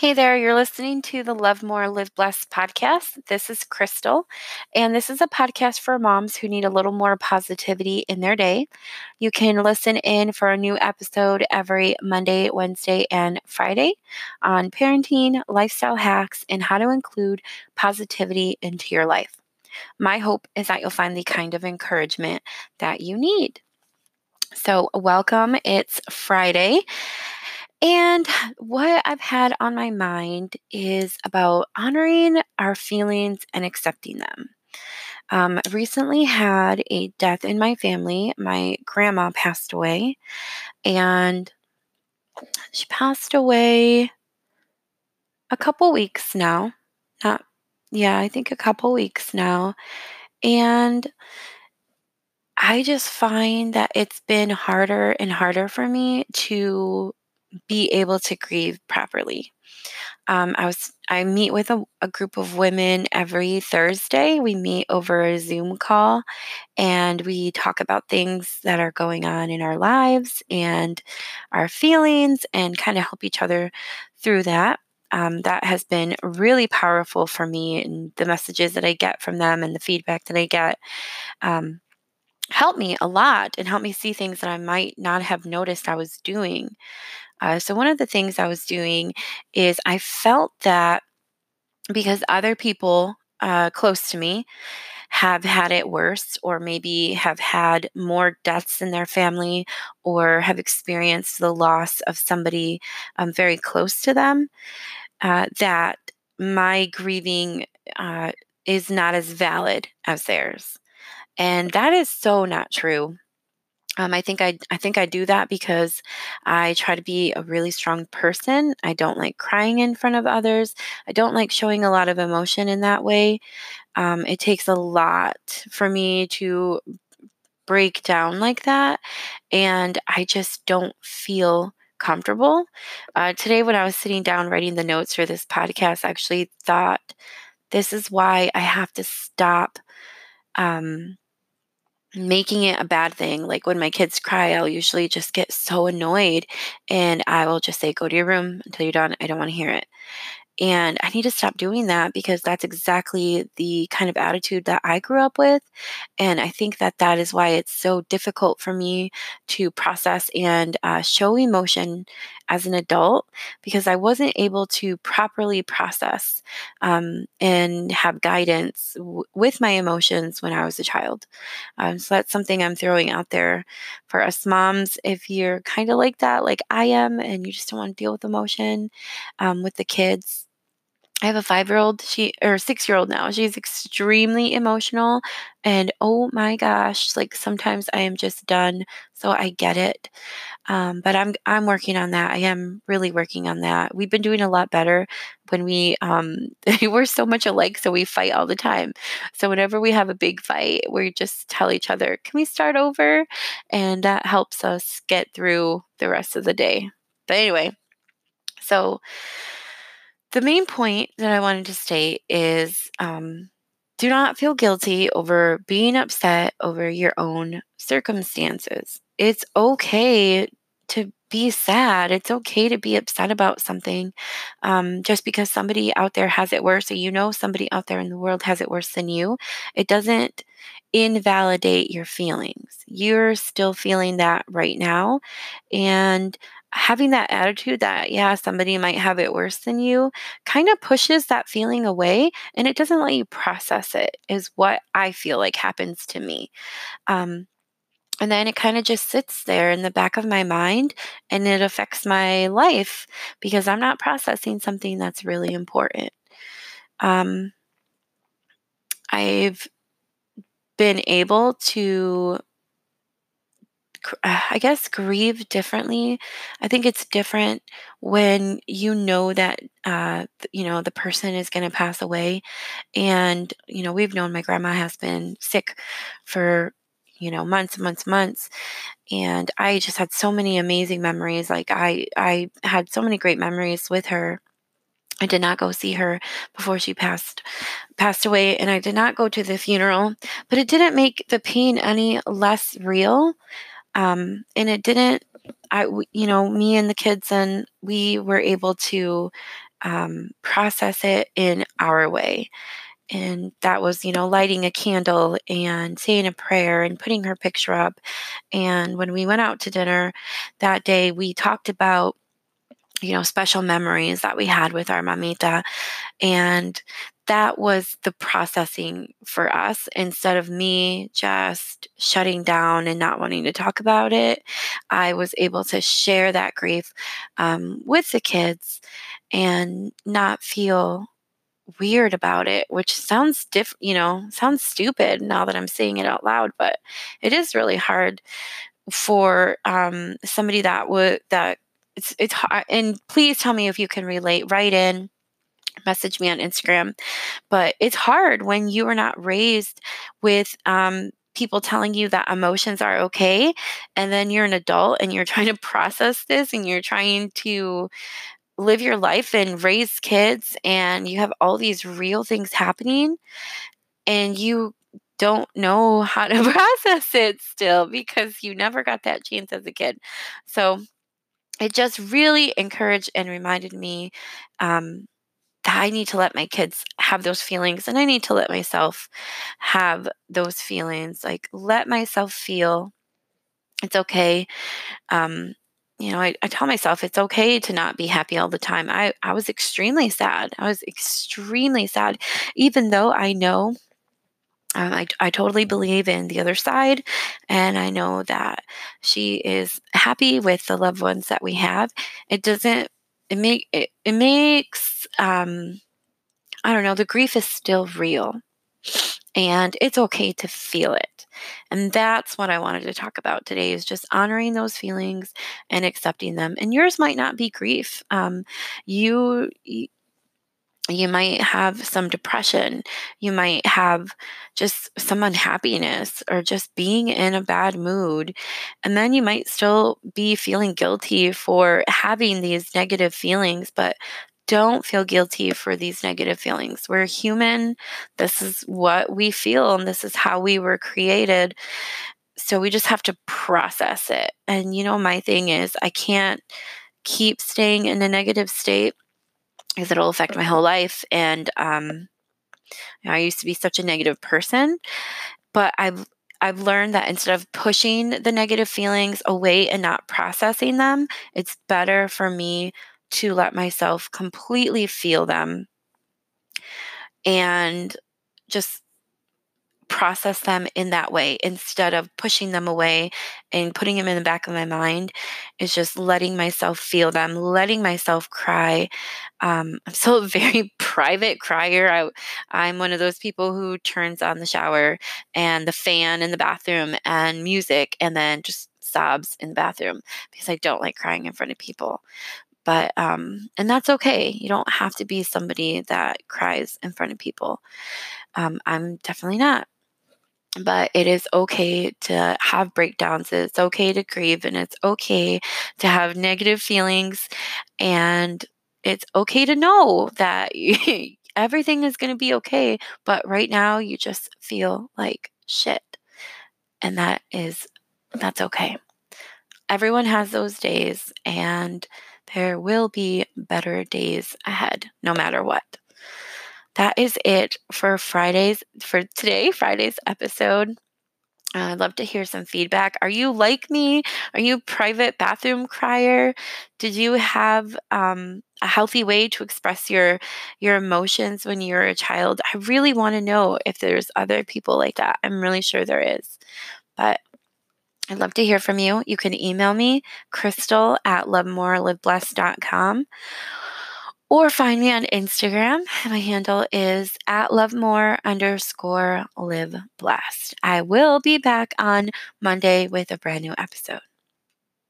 Hey there, you're listening to the Love More, Live Blessed podcast. This is Crystal, and this is a podcast for moms who need a little more positivity in their day. You can listen in for a new episode every Monday, Wednesday, and Friday on parenting, lifestyle hacks, and how to include positivity into your life. My hope is that you'll find the kind of encouragement that you need. So, welcome. It's Friday. And what I've had on my mind is about honoring our feelings and accepting them. Um, recently had a death in my family. My grandma passed away, and she passed away a couple weeks now. Not, yeah, I think a couple weeks now. And I just find that it's been harder and harder for me to be able to grieve properly. Um, I was I meet with a, a, group of women every Thursday. We meet over a Zoom call and we talk about things that are going on in our lives and our feelings and kind of help each other through that. Um, that has been really powerful for me and the messages that I get from them and the feedback that I get. Um, help me a lot and helped me see things that I might not have noticed I was doing. Uh, so, one of the things I was doing is I felt that because other people uh, close to me have had it worse, or maybe have had more deaths in their family, or have experienced the loss of somebody um, very close to them, uh, that my grieving uh, is not as valid as theirs. And that is so not true. Um, I think I I think I do that because I try to be a really strong person. I don't like crying in front of others. I don't like showing a lot of emotion in that way. Um, it takes a lot for me to break down like that, and I just don't feel comfortable. Uh, today, when I was sitting down writing the notes for this podcast, I actually thought this is why I have to stop. Um, making it a bad thing. Like when my kids cry, I'll usually just get so annoyed and I will just say, Go to your room until you're done. I don't want to hear it. And I need to stop doing that because that's exactly the kind of attitude that I grew up with. And I think that that is why it's so difficult for me to process and uh, show emotion as an adult because I wasn't able to properly process um, and have guidance w- with my emotions when I was a child. Um, so that's something I'm throwing out there for us moms. If you're kind of like that, like I am, and you just don't want to deal with emotion um, with the kids, I have a five year old, she or six year old now. She's extremely emotional. And oh my gosh, like sometimes I am just done. So I get it. Um, but I'm I'm working on that. I am really working on that. We've been doing a lot better when we um we're so much alike, so we fight all the time. So whenever we have a big fight, we just tell each other, Can we start over? And that helps us get through the rest of the day. But anyway, so the main point that I wanted to state is um, do not feel guilty over being upset over your own circumstances. It's okay to be sad. It's okay to be upset about something um, just because somebody out there has it worse, or you know somebody out there in the world has it worse than you. It doesn't invalidate your feelings. You're still feeling that right now. And having that attitude that, yeah, somebody might have it worse than you kind of pushes that feeling away and it doesn't let you process it, is what I feel like happens to me. Um, and then it kind of just sits there in the back of my mind and it affects my life because I'm not processing something that's really important. Um, I've been able to I guess grieve differently. I think it's different when you know that uh, you know the person is going to pass away, and you know we've known my grandma has been sick for you know months, and months, and months, and I just had so many amazing memories. Like I I had so many great memories with her. I did not go see her before she passed passed away and I did not go to the funeral, but it didn't make the pain any less real. Um, and it didn't, I, you know, me and the kids and we were able to um, process it in our way. And that was, you know, lighting a candle and saying a prayer and putting her picture up. And when we went out to dinner that day, we talked about you know, special memories that we had with our mamita. And that was the processing for us instead of me just shutting down and not wanting to talk about it. I was able to share that grief um, with the kids and not feel weird about it, which sounds diff, you know, sounds stupid now that I'm saying it out loud, but it is really hard for um, somebody that would that it's it's hard. And please tell me if you can relate. Write in, message me on Instagram. But it's hard when you are not raised with um, people telling you that emotions are okay, and then you're an adult and you're trying to process this and you're trying to live your life and raise kids, and you have all these real things happening, and you don't know how to process it still because you never got that chance as a kid. So it just really encouraged and reminded me um, I need to let my kids have those feelings and I need to let myself have those feelings. Like, let myself feel it's okay. Um, you know, I, I tell myself it's okay to not be happy all the time. I, I was extremely sad. I was extremely sad, even though I know um, I, I totally believe in the other side, and I know that she is happy with the loved ones that we have. It doesn't. It make it, it makes. Um, I don't know. The grief is still real, and it's okay to feel it. And that's what I wanted to talk about today is just honoring those feelings and accepting them. And yours might not be grief. Um, you you might have some depression. You might have just some unhappiness or just being in a bad mood. And then you might still be feeling guilty for having these negative feelings, but don't feel guilty for these negative feelings. We're human. This is what we feel, and this is how we were created. So we just have to process it. And, you know, my thing is, I can't keep staying in a negative state because it'll affect my whole life. And um, I used to be such a negative person, but I've I've learned that instead of pushing the negative feelings away and not processing them, it's better for me to let myself completely feel them and just process them in that way instead of pushing them away and putting them in the back of my mind. Is just letting myself feel them letting myself cry. Um, i'm still a very private crier. I, i'm one of those people who turns on the shower and the fan in the bathroom and music and then just sobs in the bathroom because i don't like crying in front of people. But um and that's okay. You don't have to be somebody that cries in front of people. Um, i'm definitely not but it is okay to have breakdowns. It's okay to grieve and it's okay to have negative feelings. And it's okay to know that everything is going to be okay. But right now, you just feel like shit. And that is, that's okay. Everyone has those days, and there will be better days ahead, no matter what that is it for Fridays, for today, Friday's episode. Uh, I'd love to hear some feedback. Are you like me? Are you private bathroom crier? Did you have um, a healthy way to express your your emotions when you were a child? I really want to know if there's other people like that. I'm really sure there is, but I'd love to hear from you. You can email me, crystal at lovemoreliveblessed.com or find me on Instagram. My handle is at lovemore underscore live blessed. I will be back on Monday with a brand new episode.